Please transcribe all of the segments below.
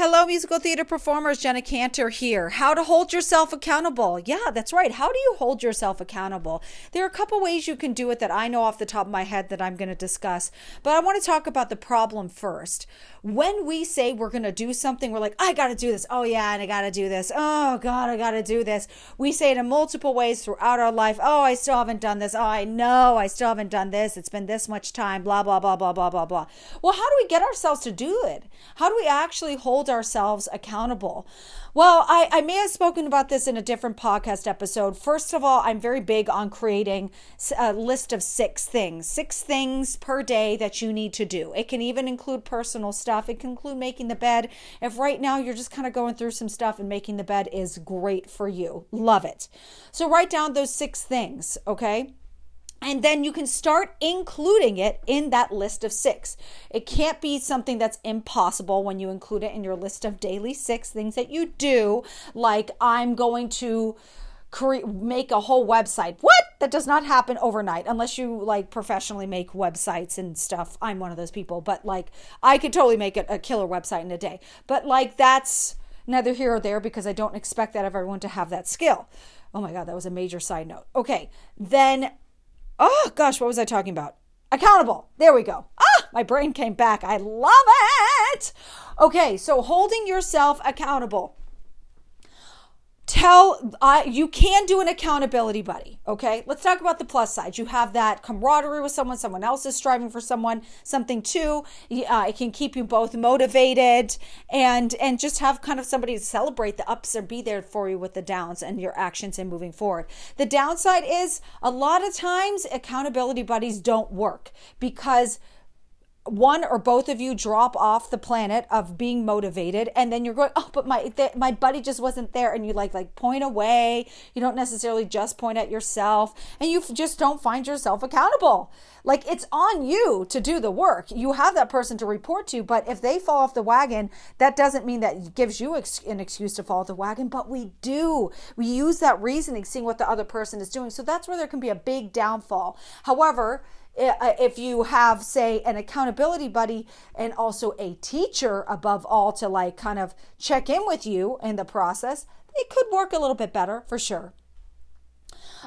Hello, musical theater performers. Jenna Cantor here. How to hold yourself accountable. Yeah, that's right. How do you hold yourself accountable? There are a couple ways you can do it that I know off the top of my head that I'm going to discuss, but I want to talk about the problem first. When we say we're going to do something, we're like, I got to do this. Oh, yeah, and I got to do this. Oh, God, I got to do this. We say it in multiple ways throughout our life. Oh, I still haven't done this. Oh, I know I still haven't done this. It's been this much time, blah, blah, blah, blah, blah, blah, blah. Well, how do we get ourselves to do it? How do we actually hold ourselves accountable? Well, I, I may have spoken about this in a different podcast episode. First of all, I'm very big on creating a list of six things, six things per day that you need to do. It can even include personal stuff, it can include making the bed. If right now you're just kind of going through some stuff and making the bed is great for you, love it. So write down those six things, okay? And then you can start including it in that list of six. It can't be something that's impossible when you include it in your list of daily six things that you do, like I'm going to create make a whole website. What? That does not happen overnight unless you like professionally make websites and stuff. I'm one of those people, but like I could totally make a, a killer website in a day. But like that's neither here or there because I don't expect that of everyone to have that skill. Oh my god, that was a major side note. Okay, then Oh gosh, what was I talking about? Accountable. There we go. Ah, my brain came back. I love it. Okay, so holding yourself accountable tell you can do an accountability buddy okay? Let's talk about the plus side you have that camaraderie with someone someone else is striving for someone something too. Uh, it can keep you both motivated and and just have kind of somebody to celebrate the ups and be there for you with the downs and your actions and moving forward. The downside is a lot of times accountability buddies don't work because one or both of you drop off the planet of being motivated and then you're going oh but my th- my buddy just wasn't there and you like like point away. You don't necessarily just point at yourself and you just don't find yourself accountable. Like it's on you to do the work. You have that person to report to but if they fall off the wagon that doesn't mean that gives you ex- an excuse to fall off the wagon but we do. We use that reasoning seeing what the other person is doing. So that's where there can be a big downfall. However if you have say an accountability buddy and also a teacher above all to like kind of check in with you in the process it could work a little bit better for sure.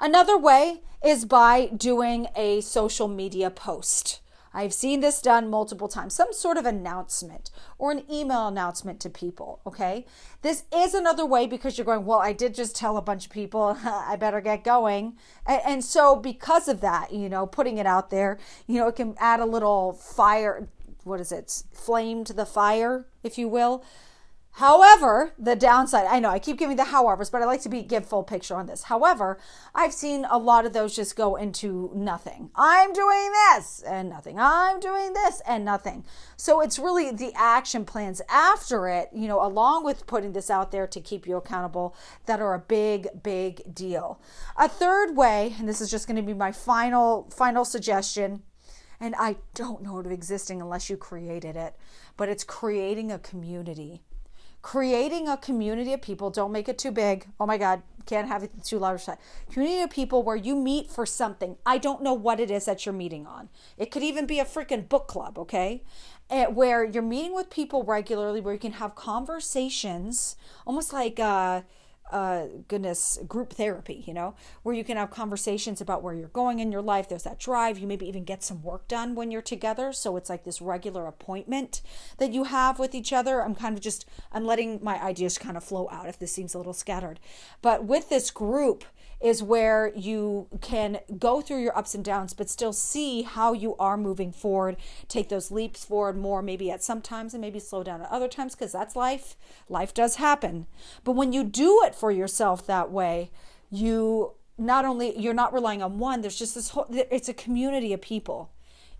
Another way is by doing a social media post I've seen this done multiple times, some sort of announcement or an email announcement to people. Okay. This is another way because you're going, well, I did just tell a bunch of people, I better get going. And, and so, because of that, you know, putting it out there, you know, it can add a little fire. What is it? Flame to the fire, if you will. However, the downside, I know I keep giving the howevers, but I like to be give full picture on this. However, I've seen a lot of those just go into nothing. I'm doing this and nothing. I'm doing this and nothing. So it's really the action plans after it, you know, along with putting this out there to keep you accountable that are a big big deal. A third way, and this is just going to be my final final suggestion, and I don't know it existing unless you created it, but it's creating a community creating a community of people don't make it too big. Oh my god can't have it too large. Community of people where you meet for something. I don't know what it is that you're meeting on. It could even be a freaking book club okay? Eh, where you're meeting with people regularly where you can have conversations almost like uh uh, goodness, group therapy, you know, where you can have conversations about where you're going in your life. There's that drive. You maybe even get some work done when you're together. So it's like this regular appointment that you have with each other. I'm kind of just, I'm letting my ideas kind of flow out if this seems a little scattered. But with this group, is where you can go through your ups and downs, but still see how you are moving forward. Take those leaps forward more, maybe at some times, and maybe slow down at other times, because that's life. Life does happen. But when you do it for yourself that way, you not only you're not relying on one there's just this whole it's a community of people.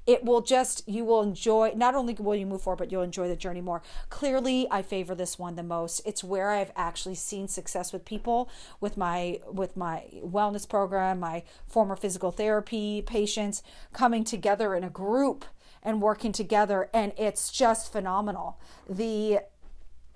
It will just you will enjoy not only will you move forward but you'll enjoy the journey more. Clearly i favor this one the most. It's where i've actually seen success with people with my with my wellness program my former physical therapy patients coming together in a group and working together and it's just phenomenal. The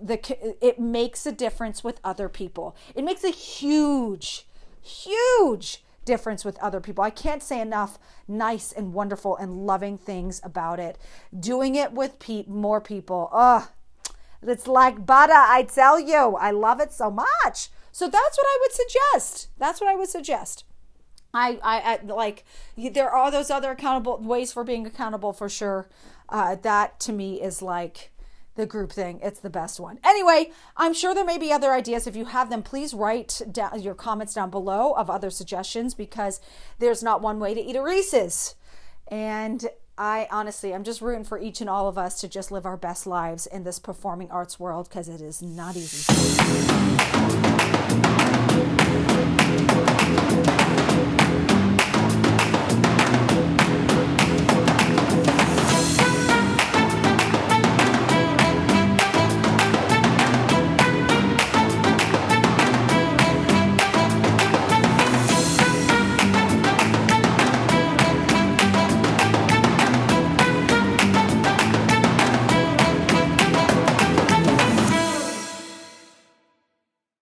the it makes a difference with other people it makes a huge huge difference with other people. I can't say enough nice and wonderful and loving things about it. Doing it with pe- more people. Ugh. It's like butter, I tell you. I love it so much. So that's what I would suggest. That's what I would suggest. I, I, I like there are those other accountable ways for being accountable for sure. Uh, that to me is like the group thing. It's the best one. Anyway, I'm sure there may be other ideas. If you have them, please write down your comments down below of other suggestions because there's not one way to eat a Reese's. And I honestly, I'm just rooting for each and all of us to just live our best lives in this performing arts world because it is not easy.